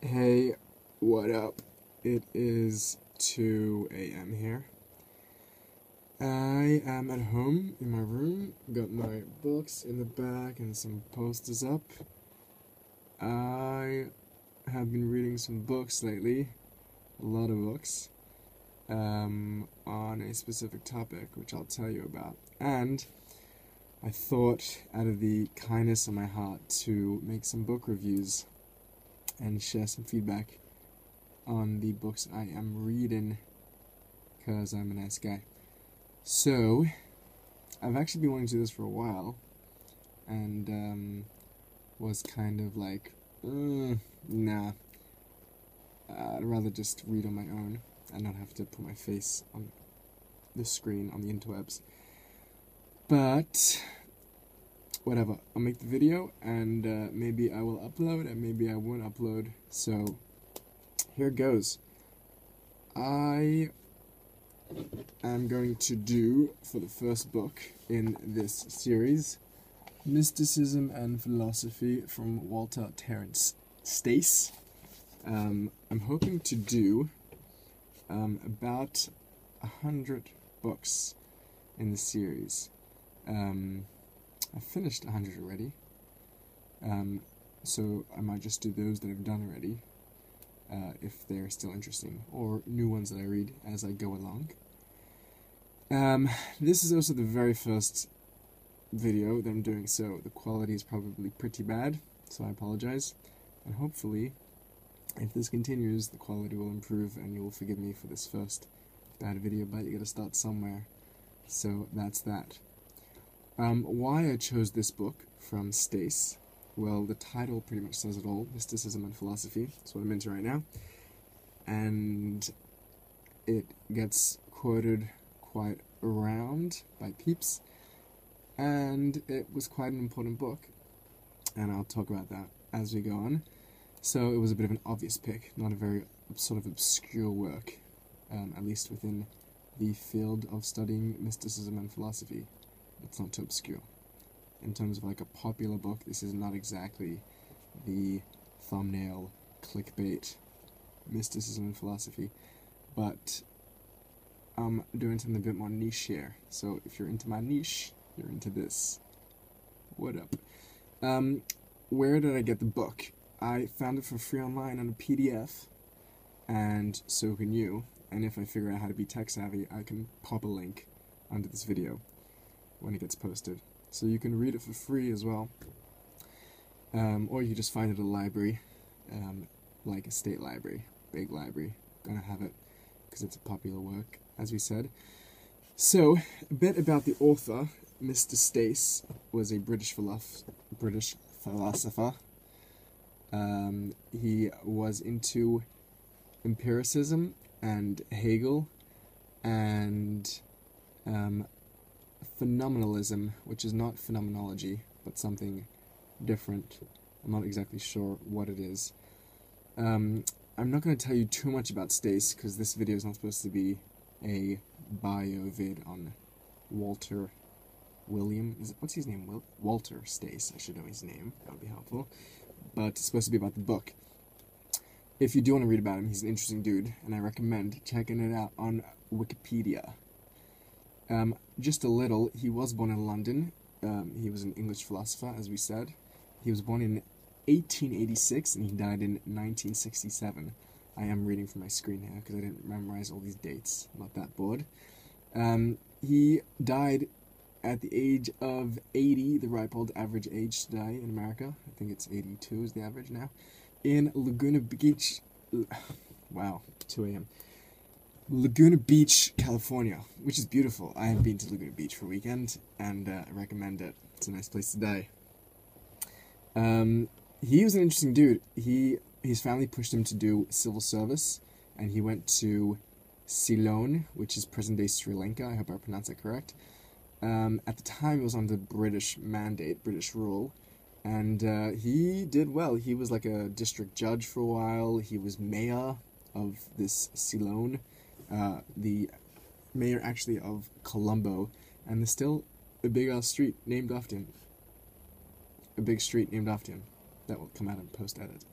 Hey, what up? It is 2 a.m. here. I am at home in my room, got my books in the back and some posters up. I have been reading some books lately, a lot of books, um, on a specific topic, which I'll tell you about. And I thought, out of the kindness of my heart, to make some book reviews and share some feedback on the books I am reading because I'm a nice guy. So, I've actually been wanting to do this for a while and um, was kind of like, mm, nah, I'd rather just read on my own and not have to put my face on the screen on the interwebs. But whatever. I'll make the video and uh, maybe I will upload and maybe I won't upload. So here goes. I am going to do for the first book in this series Mysticism and Philosophy from Walter Terence Stace. Um, I'm hoping to do um, about a hundred books in the series. Um, I've finished 100 already. Um, so I might just do those that I've done already, uh, if they're still interesting, or new ones that I read as I go along. Um, this is also the very first video that I'm doing, so the quality is probably pretty bad, so I apologize. And hopefully, if this continues, the quality will improve and you will forgive me for this first bad video, but you gotta start somewhere. So that's that. Um, why I chose this book from Stace, well, the title pretty much says it all Mysticism and Philosophy. That's what I'm into right now. And it gets quoted quite around by peeps, and it was quite an important book. And I'll talk about that as we go on. So it was a bit of an obvious pick, not a very sort of obscure work, um, at least within the field of studying mysticism and philosophy it's not too obscure. In terms of like a popular book, this is not exactly the thumbnail clickbait mysticism and philosophy, but I'm doing something a bit more niche here. So if you're into my niche, you're into this. What up? Um, where did I get the book? I found it for free online on a PDF, and so can you. And if I figure out how to be tech savvy, I can pop a link under this video when it gets posted. So you can read it for free as well. Um, or you just find it at a library, um, like a state library, big library. Gonna have it because it's a popular work, as we said. So, a bit about the author. Mr. Stace was a British, philosoph British philosopher. Um, he was into empiricism and Hegel and um, phenomenalism, which is not phenomenology, but something different. I'm not exactly sure what it is. Um, I'm not going to tell you too much about Stace, because this video is not supposed to be a bio vid on Walter William. Is what's his name? Wil Walter Stace. I should know his name. That would be helpful. But it's supposed to be about the book. If you do want to read about him, he's an interesting dude, and I recommend checking it out on Wikipedia. Um, just a little, he was born in London. Um, he was an English philosopher, as we said. He was born in 1886 and he died in 1967. I am reading from my screen here because I didn't memorize all these dates. I'm not that bored. Um, he died at the age of 80, the ripe old average age to die in America. I think it's 82 is the average now. In Laguna Beach. Wow, 2 a.m. Laguna Beach, California, which is beautiful. I have been to Laguna Beach for a weekend, and uh, I recommend it. It's a nice place to die. Um, he was an interesting dude. He his family pushed him to do civil service, and he went to Ceylon, which is present-day Sri Lanka. I hope I pronounced that correct. Um, at the time, it was under British mandate, British rule, and uh, he did well. He was like a district judge for a while. He was mayor of this Ceylon uh, the mayor actually of Colombo, and there's still a big ass street named after him. A big street named after him that will come out in post edit.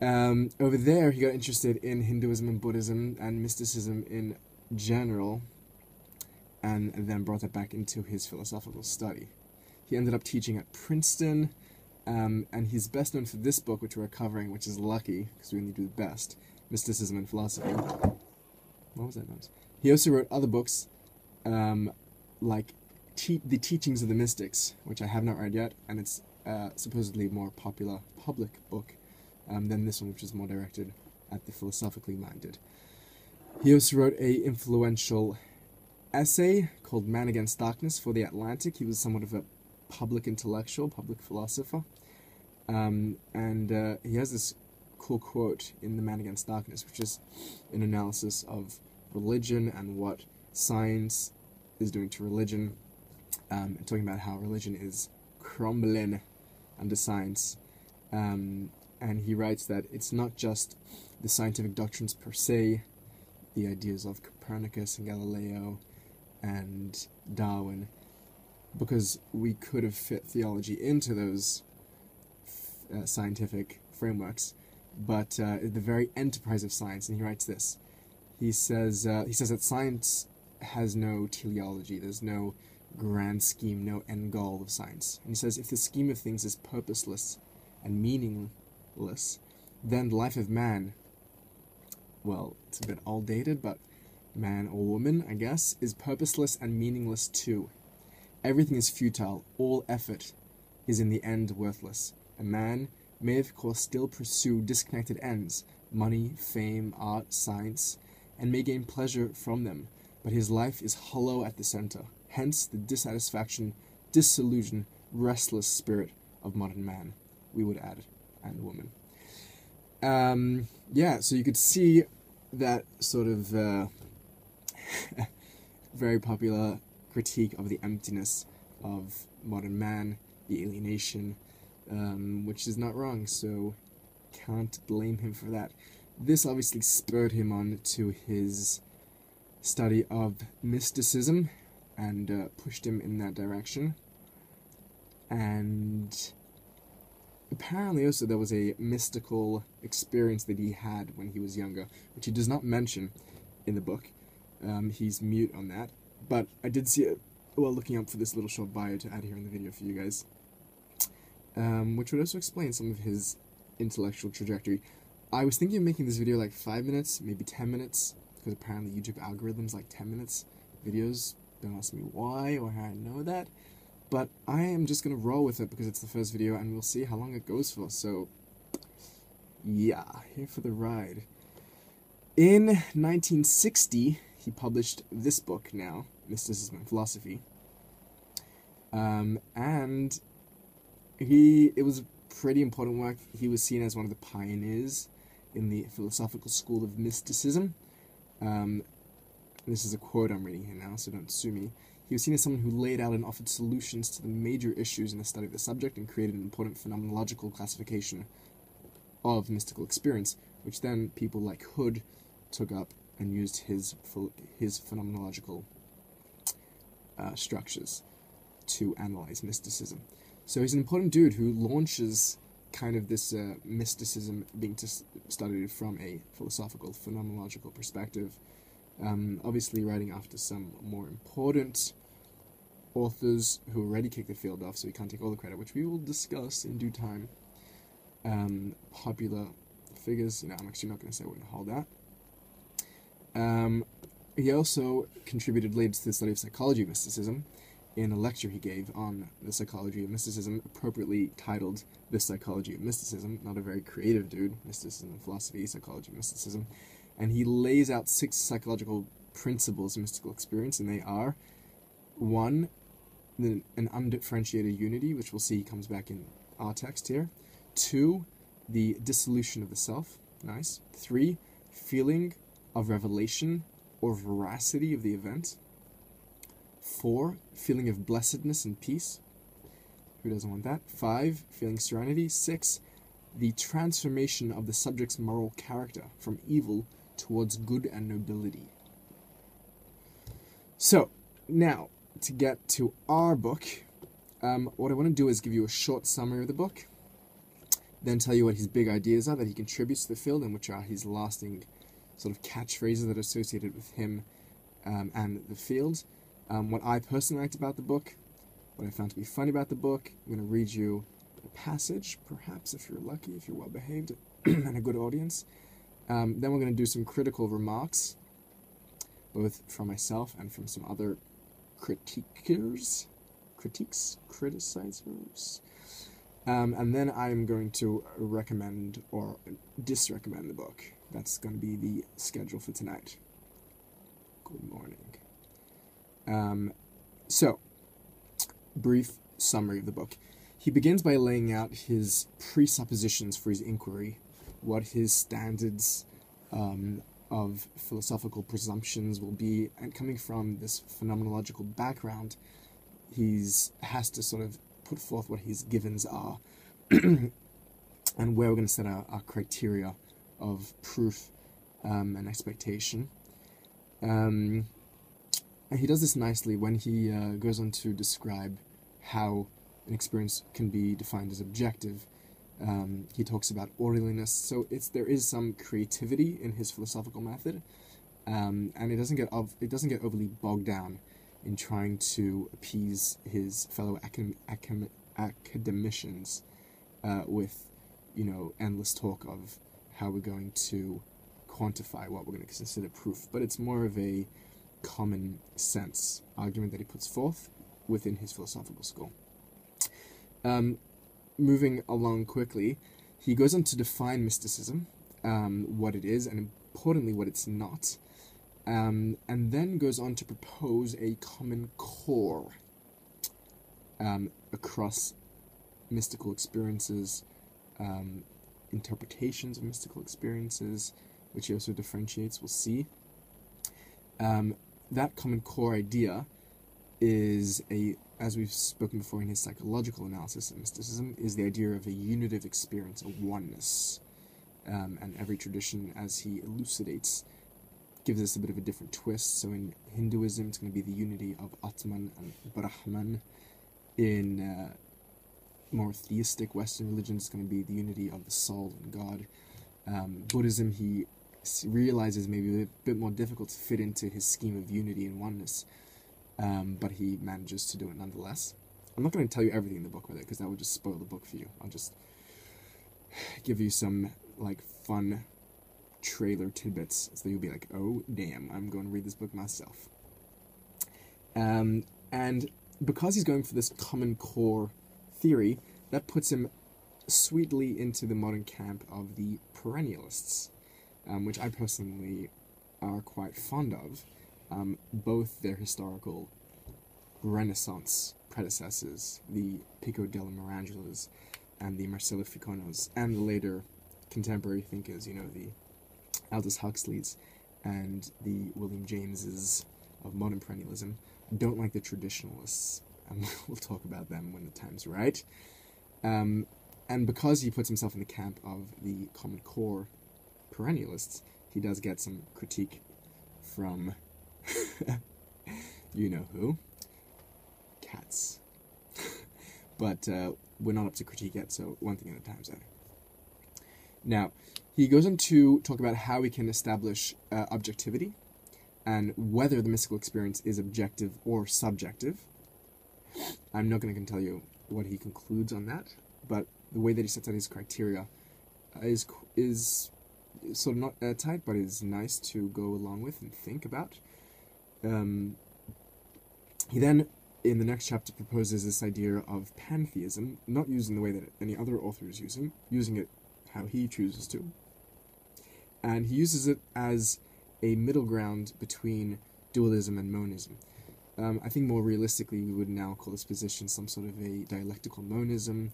Um, over there, he got interested in Hinduism and Buddhism and mysticism in general, and then brought that back into his philosophical study. He ended up teaching at Princeton, um, and he's best known for this book, which we're covering, which is lucky because we only do the best Mysticism and Philosophy. What was that? He also wrote other books, um, like te- The Teachings of the Mystics, which I have not read yet, and it's uh, supposedly more popular public book um, than this one, which is more directed at the philosophically minded. He also wrote a influential essay called Man Against Darkness for The Atlantic. He was somewhat of a public intellectual, public philosopher. Um, and uh, he has this cool quote in The Man Against Darkness, which is an analysis of religion and what science is doing to religion, um, and talking about how religion is crumbling under science. Um, and he writes that it's not just the scientific doctrines per se, the ideas of Copernicus and Galileo and Darwin, because we could have fit theology into those uh, scientific frameworks, but uh, the very enterprise of science. And he writes this. He says uh, he says that science has no teleology. There's no grand scheme, no end goal of science. And he says if the scheme of things is purposeless and meaningless, then the life of man, well, it's a bit all dated, but man or woman, I guess, is purposeless and meaningless too. Everything is futile, all effort is in the end worthless. A man may, of course, still pursue disconnected ends money, fame, art, science and may gain pleasure from them, but his life is hollow at the center. Hence the dissatisfaction, disillusion, restless spirit of modern man, we would add, and woman. Um, yeah, so you could see that sort of uh, very popular critique of the emptiness of modern man, the alienation, um, which is not wrong, so can't blame him for that. This obviously spurred him on to his study of mysticism and uh, pushed him in that direction. And apparently, also, there was a mystical experience that he had when he was younger, which he does not mention in the book. Um, he's mute on that. But I did see it while looking up for this little short bio to add here in the video for you guys, um, which would also explain some of his intellectual trajectory. I was thinking of making this video like 5 minutes, maybe 10 minutes, because apparently YouTube algorithms like 10 minutes videos. Don't ask me why or how I know that. But I am just going to roll with it because it's the first video and we'll see how long it goes for. So, yeah, here for the ride. In 1960, he published this book now, Mysticism and Philosophy. Um, and he, it was a pretty important work. He was seen as one of the pioneers in the philosophical school of mysticism. Um, this is a quote I'm reading here now, so don't sue me. He was seen as someone who laid out and offered solutions to the major issues in the study of the subject and created an important phenomenological classification of mystical experience, which then people like Hood took up and used his his phenomenological uh, structures to analyze mysticism. So he's an important dude who launches kind of this uh, mysticism being studied from a philosophical, phenomenological perspective. Um, obviously, writing after some more important authors who already kicked the field off, so we can't take all the credit, which we will discuss in due time. Um, popular figures, you know, I'm actually not going to say we're going to hold that. Um, he also contributed later to the study of psychology mysticism, in a lecture he gave on the psychology of mysticism, appropriately titled The Psychology of Mysticism. Not a very creative dude, mysticism and philosophy, psychology, mysticism. And he lays out six psychological principles of mystical experience, and they are one, an undifferentiated unity, which we'll see comes back in our text here. Two, the dissolution of the self. Nice. Three, feeling of revelation or veracity of the event. Four, feeling of blessedness and peace. Who doesn't want that? Five, feeling serenity. Six, the transformation of the subject's moral character from evil towards good and nobility. So, now, to get to our book, um, what I want to do is give you a short summary of the book, then tell you what his big ideas are that he contributes to the field and which are his lasting sort of catchphrases that are associated with him um, and the field. Um, what I personally liked about the book, what I found to be funny about the book. I'm going to read you a passage, perhaps if you're lucky, if you're well behaved and a good audience. Um, then we're going to do some critical remarks, both from myself and from some other critiquers, critiques, criticizers. Um, and then I'm going to recommend or disrecommend the book. That's going to be the schedule for tonight. Good morning. Um, so, brief summary of the book. He begins by laying out his presuppositions for his inquiry, what his standards um, of philosophical presumptions will be, and coming from this phenomenological background, he's has to sort of put forth what his givens are and where we're going to set our, our criteria of proof um, and expectation. Um, and he does this nicely when he uh, goes on to describe how an experience can be defined as objective. Um, he talks about orderliness, so it's there is some creativity in his philosophical method, um, and it doesn't get ov- it doesn't get overly bogged down in trying to appease his fellow academ- academ- academicians uh, with, you know, endless talk of how we're going to quantify what we're going to consider proof. But it's more of a common sense argument that he puts forth within his philosophical school. Um, moving along quickly, he goes on to define mysticism, um, what it is, and importantly, what it's not, um, and then goes on to propose a common core um, across mystical experiences, um, interpretations of mystical experiences, which he also differentiates, we'll see. Um, that common core idea is a, as we've spoken before in his psychological analysis of mysticism, is the idea of a unitive experience, a oneness. Um, and every tradition, as he elucidates, gives us a bit of a different twist. So in Hinduism, it's going to be the unity of Atman and Brahman. In uh, more theistic Western religions, it's going to be the unity of the soul and God. Um, Buddhism, he realizes maybe a bit more difficult to fit into his scheme of unity and oneness, um, but he manages to do it nonetheless. I'm not going to tell you everything in the book with it because that would just spoil the book for you. I'll just give you some like fun trailer tidbits so you'll be like, oh damn, I'm going to read this book myself. Um, and because he's going for this common core theory, that puts him sweetly into the modern camp of the perennialists um, which I personally are quite fond of, um, both their historical Renaissance predecessors, the Pico della Mirandolas and the Marcello Ficinos, and the later contemporary thinkers, you know, the Aldous Huxleys and the William Jameses of modern perennialism, don't like the traditionalists, and we'll talk about them when the time's right. Um, and because he puts himself in the camp of the Common Core perennialists, he does get some critique from you know who Katz. but uh, we're not up to critique yet, so one thing at a time, Zach. Now, he goes on to talk about how we can establish uh, objectivity and whether the mystical experience is objective or subjective. I'm not going to tell you what he concludes on that, but the way that he sets out his criteria is is sort of not airtight, but it's nice to go along with and think about. Um, he then, in the next chapter, proposes this idea of pantheism, not using the way that any other author is using, using it how he chooses to. And he uses it as a middle ground between dualism and monism. Um, I think more realistically, we would now call this position some sort of a dialectical monism,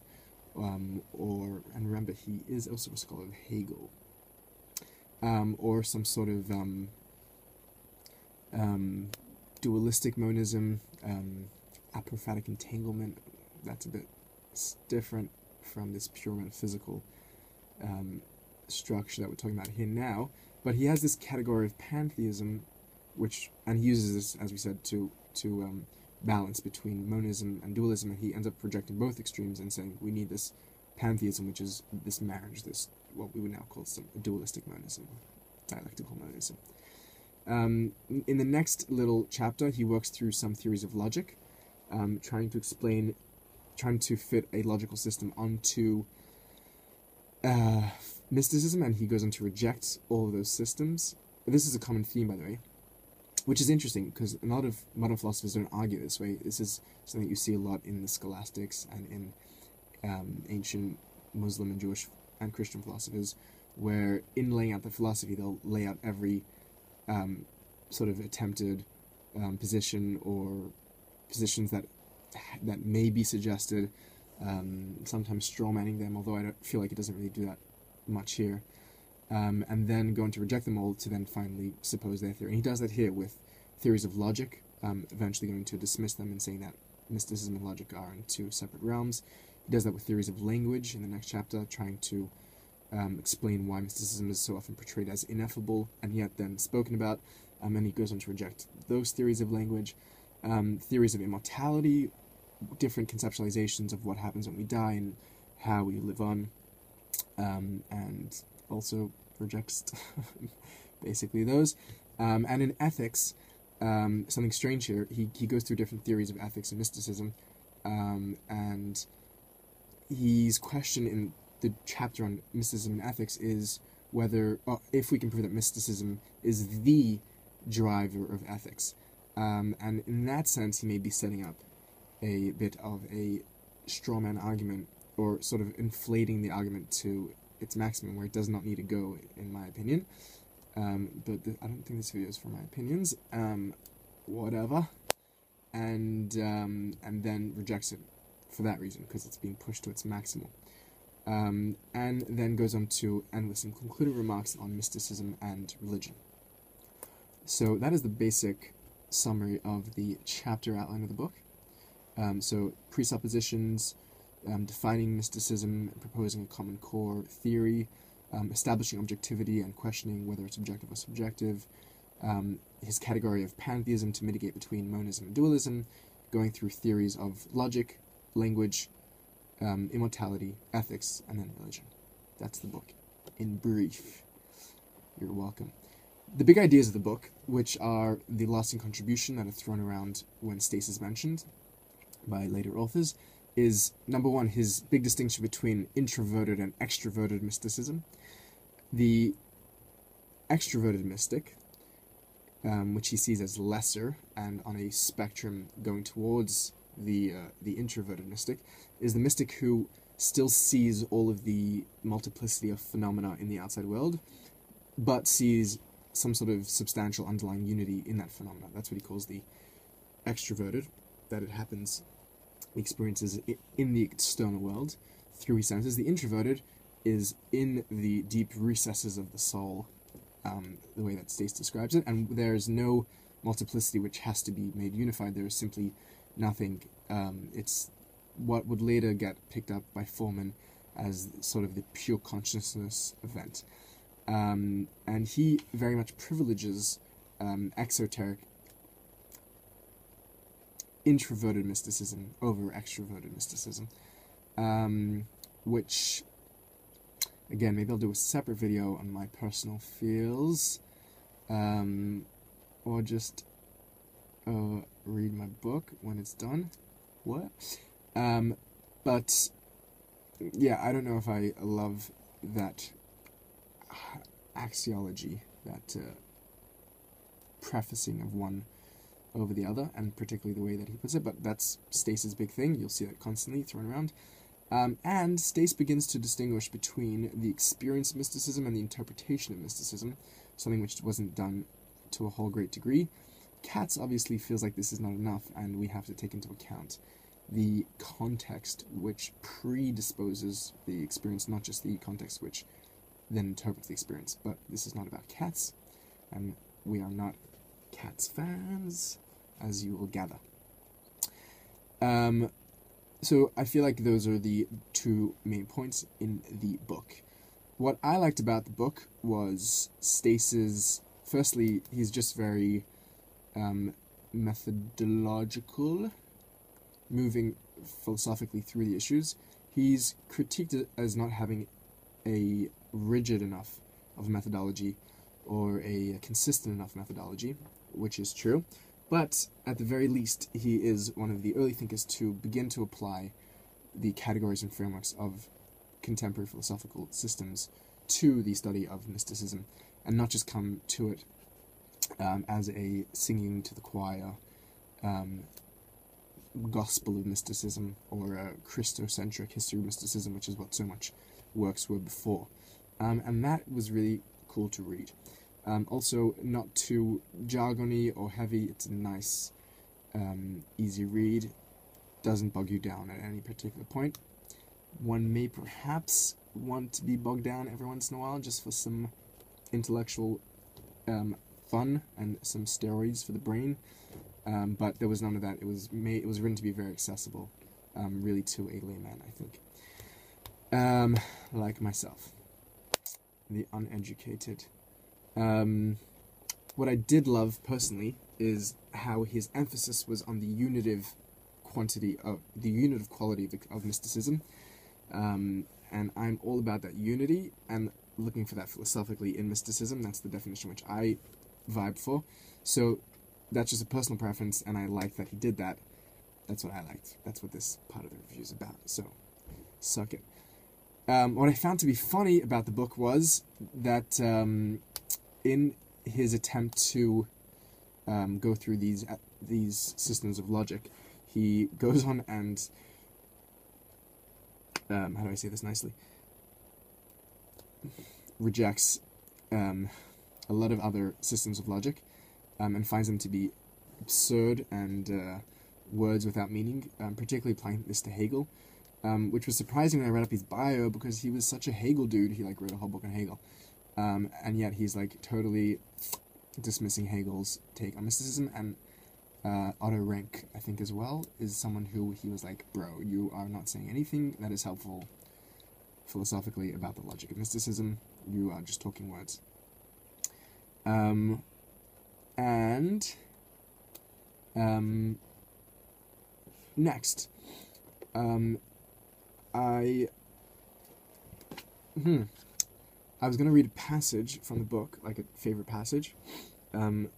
um, or and remember, he is also a scholar of Hegel, um, or some sort of um, um, dualistic monism, um, apophatic entanglement. That's a bit different from this pure metaphysical um, structure that we're talking about here now. But he has this category of pantheism, which and he uses this, as we said, to to balance between monism and dualism, and he ends up projecting both extremes and saying we need this pantheism, which is this marriage, this what we would now call some dualistic monism, dialectical monism. Um, in the next little chapter, he works through some theories of logic, um, trying to explain, trying to fit a logical system onto uh, mysticism, and he goes on to reject all of those systems. This is a common theme, by the way, which is interesting because a lot of modern philosophers don't argue this way. This is something you see a lot in the scholastics and in um, ancient Muslim and Jewish and Christian philosophers, where in laying out the philosophy, they'll lay out every um, sort of attempted um, position or positions that that may be suggested, um, sometimes strawmanning them, although I don't feel like it doesn't really do that much here. Um, and then going to reject them all to then finally suppose their theory. And he does that here with theories of logic, um, eventually going to dismiss them and saying that mysticism and logic are in two separate realms. He does that with theories of language in the next chapter, trying to um, explain why mysticism is so often portrayed as ineffable and yet then spoken about. Um, and he goes on to reject those theories of language, um, theories of immortality, different conceptualizations of what happens when we die and how we live on, um, and also rejects basically those. Um, and in ethics, um, something strange here, he, he goes through different theories of ethics and mysticism, and he's questioned in the chapter on mysticism and ethics is whether, uh, if we can prove that mysticism is the driver of ethics. Um, and in that sense, he may be setting up a bit of a straw man argument, or sort of inflating the argument to its maximum, where it does not need to go, in my opinion. Um, but I don't think this video is for my opinions. Um, whatever. And um, and then rejects it for that reason, because it's being pushed to its maximal um, and then goes on to end with some concluding remarks on mysticism and religion. So that is the basic summary of the chapter outline of the book. Um, so presuppositions, um, defining mysticism, proposing a common core theory, um, establishing objectivity and questioning whether it's objective or subjective, um, his category of pantheism to mitigate between monism and dualism, going through theories of logic, language, um, immortality, ethics, and then religion. That's the book in brief. You're welcome. The big ideas of the book, which are the lasting contribution that are thrown around when Stace is mentioned by later authors, is number one, his big distinction between introverted and extroverted mysticism. The extroverted mystic, um, which he sees as lesser and on a spectrum going towards the uh, the introverted mystic, is the mystic who still sees all of the multiplicity of phenomena in the outside world, but sees some sort of substantial underlying unity in that phenomena. That's what he calls the extroverted, that it happens, experiences in the external world through his senses. The introverted is in the deep recesses of the soul, um, the way that Stace describes it, and there's no multiplicity which has to be made unified. There is simply nothing. Um, it's what would later get picked up by Forman as sort of the pure consciousness event. Um, and he very much privileges um, exoteric, introverted mysticism over extroverted mysticism, um, which, again, maybe I'll do a separate video on my personal feels, um, or just uh, read my book when it's done. What? Um, but yeah, I don't know if I love that axiology, that uh, prefacing of one over the other, and particularly the way that he puts it. But that's Stace's big thing. You'll see that constantly thrown around. Um, and Stace begins to distinguish between the experience of mysticism and the interpretation of mysticism, something which wasn't done to a whole great degree. Katz obviously feels like this is not enough, and we have to take into account the context which predisposes the experience, not just the context which then interprets the experience. But this is not about Katz, and we are not Katz fans, as you will gather. Um, so I feel like those are the two main points in the book. What I liked about the book was Stace's. Firstly, he's just very um, methodological moving philosophically through the issues. he's critiqued as not having a rigid enough of methodology or a consistent enough methodology, which is true. But at the very least, he is one of the early thinkers to begin to apply the categories and frameworks of contemporary philosophical systems to the study of mysticism and not just come to it um, as a singing to the choir um, gospel of mysticism or a Christocentric history of mysticism, which is what so much works were before. Um, and that was really cool to read. Um, also, not too jargony or heavy. It's a nice, um, easy read. Doesn't bog you down at any particular point. One may perhaps want to be bogged down every once in a while just for some intellectual um, fun and some steroids for the brain. Um, but there was none of that. It was made. It was written to be very accessible, um, really to a layman, I think. Um, like myself, the uneducated. Um, what I did love personally is how his emphasis was on the unitive quantity of the unitive quality of, of mysticism, um, and I'm all about that unity and looking for that philosophically in mysticism. That's the definition which I vibe for. So that's just a personal preference, and I like that he did that. That's what I liked. That's what this part of the review is about. So, suck it. Um, what I found to be funny about the book was that um, in his attempt to um, go through these uh, these systems of logic, he goes on and um, how do I say this nicely? Rejects um, a lot of other systems of logic um, and finds them to be absurd and uh, words without meaning, um, particularly applying this to Hegel, um, which was surprising when I read up his bio because he was such a Hegel dude. He like wrote a whole book on Hegel, um, and yet he's like totally dismissing Hegel's take on mysticism and. Uh, Otto Rank, I think, as well, is someone who he was like, bro, you are not saying anything that is helpful philosophically about the logic of mysticism. You are just talking words. Um, and um, next, um, I hmm, I was gonna read a passage from the book, like a favorite passage, um,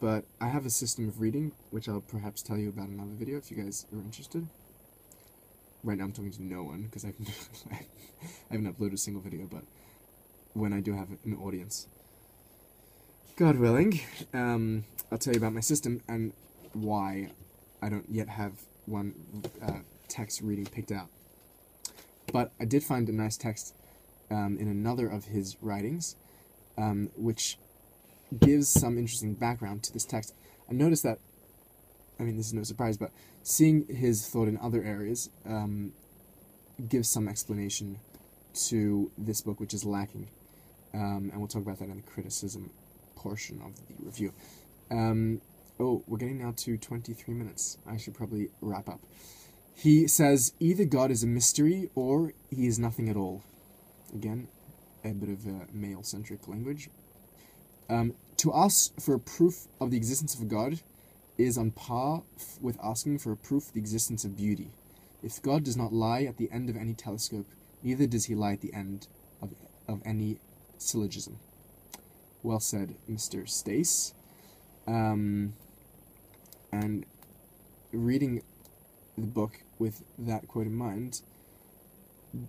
but I have a system of reading which I'll perhaps tell you about in another video if you guys are interested. Right now, I'm talking to no one because I haven't uploaded a single video, but when I do have an audience, God willing, um, I'll tell you about my system and why I don't yet have one uh, text reading picked out. But I did find a nice text um, in another of his writings, um, which gives some interesting background to this text. I noticed that, I mean, this is no surprise, but seeing his thought in other areas um, gives some explanation to this book, which is lacking. Um, and we'll talk about that in the criticism portion of the review. Um, oh, we're getting now to 23 minutes. I should probably wrap up. He says either God is a mystery or he is nothing at all. Again, a bit of a male centric language. Um, to ask for a proof of the existence of God is on par f- with asking for a proof of the existence of beauty. If God does not lie at the end of any telescope, neither does he lie at the end of, of any syllogism. Well said, Mr. Stace. Um, and reading the book with that quote in mind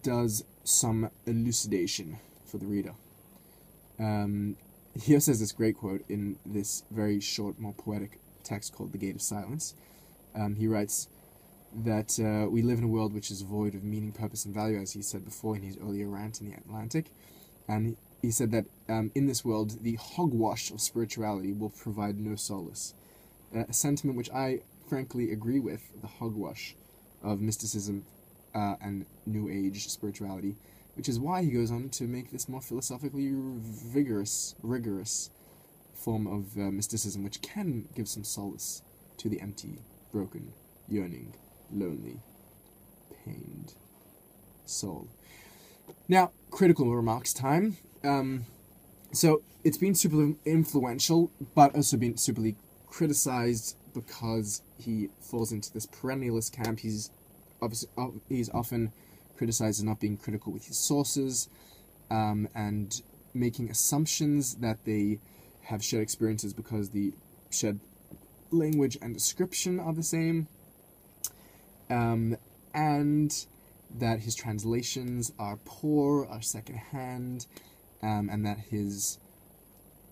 does some elucidation for the reader. Um, he also has this great quote in this very short, more poetic text called The Gate of Silence. Um, he writes that uh, we live in a world which is void of meaning, purpose, and value, as he said before in his earlier rant in the Atlantic. And he said that um, in this world, the hogwash of spirituality will provide no solace. Uh, a sentiment which I frankly agree with the hogwash of mysticism uh, and New Age spirituality, which is why he goes on to make this more philosophically vigorous, rigorous form of uh, mysticism, which can give some solace to the empty, broken, yearning, lonely, pained soul. Now, critical remarks time. Um, so it's been super influential, but also been superly criticized because he falls into this perennialist camp. He's obviously he's often criticizes not being critical with his sources, um, and making assumptions that they have shared experiences because the shared language and description are the same, um, and that his translations are poor, are secondhand, um, and that his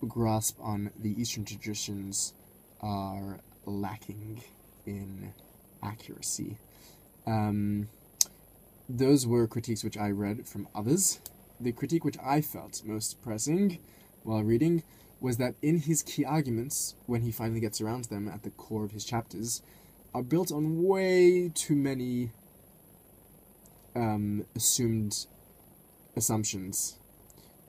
grasp on the Eastern traditions are lacking in accuracy. Um, those were critiques which I read from others. The critique which I felt most pressing while reading was that in his key arguments, when he finally gets around to them at the core of his chapters, are built on way too many um, assumed assumptions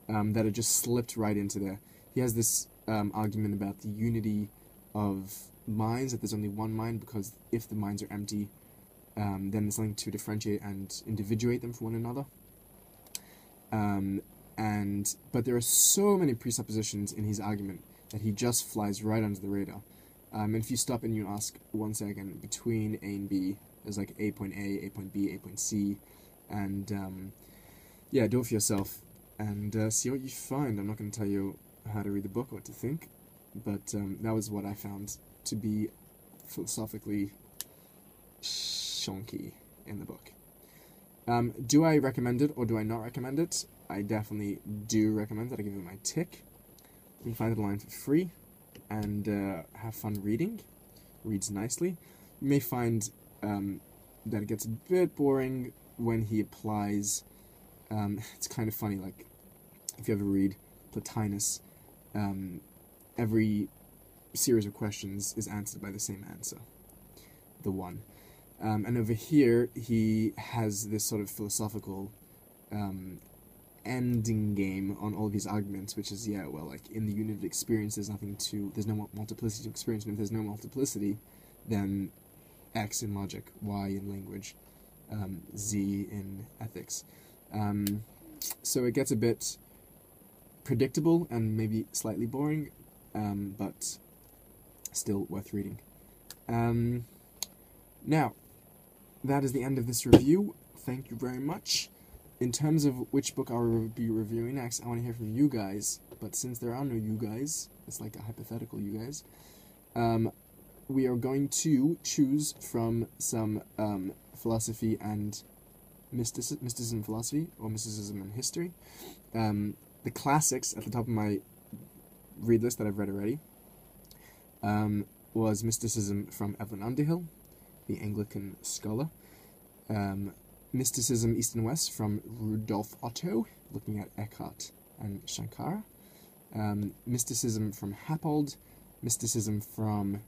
um, that are just slipped right into there. He has this um, argument about the unity of minds, that there's only one mind, because if the minds are empty, um, then there's nothing to differentiate and individuate them from one another. Um, and but there are so many presuppositions in his argument that he just flies right under the radar. Um, and if you stop and you ask one second between A and B, there's like A point A, A point B, A point C, and um, yeah, do it for yourself and uh, see what you find. I'm not going to tell you how to read the book or what to think, but um, that was what I found to be philosophically shonky in the book. Um, do I recommend it or do I not recommend it? I definitely do recommend it. I give it my tick. You can find it online for free and uh, have fun reading. Reads nicely. You may find um, that it gets a bit boring when he applies. Um, it's kind of funny, like if you ever read Plotinus, um, every series of questions is answered by the same answer, the one. Um, and over here, he has this sort of philosophical um, ending game on all of his arguments, which is, yeah, well, like in the unit of experience, there's nothing to, there's no multiplicity to experience, and if there's no multiplicity, then X in logic, Y in language, um, Z in ethics. Um, so it gets a bit predictable and maybe slightly boring, um, but still worth reading. Um, now, that is the end of this review. Thank you very much. In terms of which book I'll be reviewing next, I want to hear from you guys. But since there are no you guys, it's like a hypothetical you guys, um, we are going to choose from some um, philosophy and mysticism, mysticism in philosophy, or mysticism and history. Um, the classics at the top of my read list that I've read already um, was Mysticism from Evelyn Underhill, the Anglican scholar. Um, Mysticism East and West from Rudolf Otto, looking at Eckhart and Shankara. Um, mysticism from Happold. Mysticism from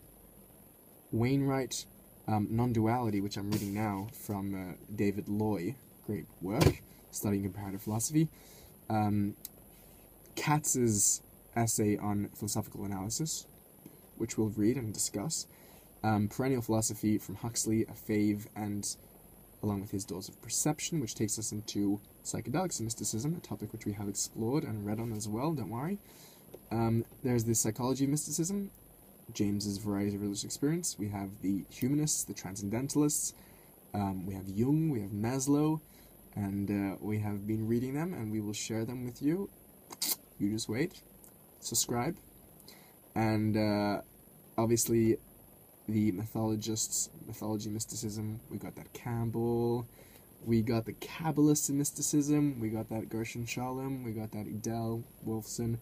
Wainwright. Um, Non-duality, which I'm reading now from uh, David Loy, great work, studying comparative philosophy. Um, Katz's essay on philosophical analysis, which we'll read and discuss. Um, Perennial Philosophy from Huxley, a fave, and along with his Doors of Perception, which takes us into psychedelics and mysticism, a topic which we have explored and read on as well, don't worry. Um, there's the Psychology of Mysticism, James's variety of Religious Experience. We have the Humanists, the Transcendentalists, um, we have Jung, we have Maslow, and uh, we have been reading them, and we will share them with you. You just wait, subscribe, and uh, obviously the mythologists, mythology mysticism. We got that Campbell. We got the Kabbalists in mysticism. We got that Gershom Scholem. We got that Idel Wolfson.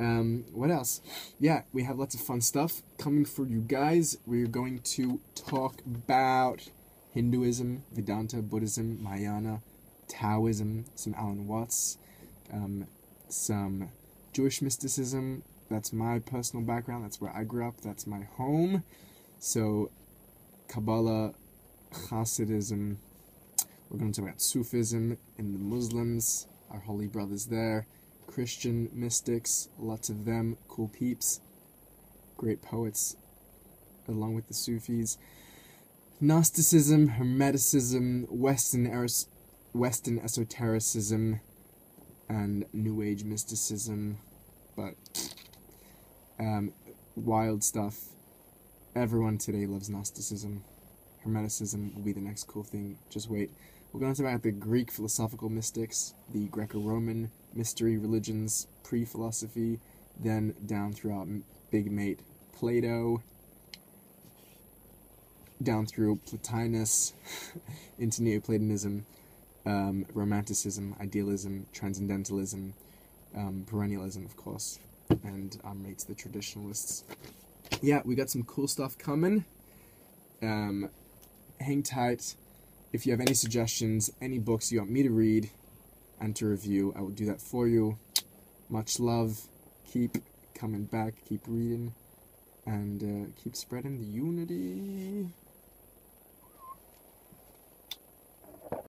Um, what else? Yeah, we have lots of fun stuff coming for you guys. We're going to talk about Hinduism, Vedanta, Buddhism, Mahayana, Taoism, some Alan Watts, um, some Jewish mysticism. That's my personal background. That's where I grew up. That's my home. So, Kabbalah, Hasidism. We're going to talk about Sufism and the Muslims, our holy brothers there. Christian mystics, lots of them, cool peeps, great poets, along with the Sufis. Gnosticism, Hermeticism, Western, Western esotericism, and New Age mysticism, but um, wild stuff. Everyone today loves Gnosticism. Hermeticism will be the next cool thing. Just wait. We're going to talk about the Greek philosophical mystics, the Greco-Roman mystery religions, pre-philosophy, then down throughout Big Mate Plato, down through Plotinus, into Neoplatonism, um, Romanticism, Idealism, Transcendentalism, um, Perennialism, of course, and our mates, the Traditionalists. Yeah, we got some cool stuff coming. Um, hang tight. If you have any suggestions, any books you want me to read and to review, I will do that for you. Much love. Keep coming back, keep reading, and uh, keep spreading the unity.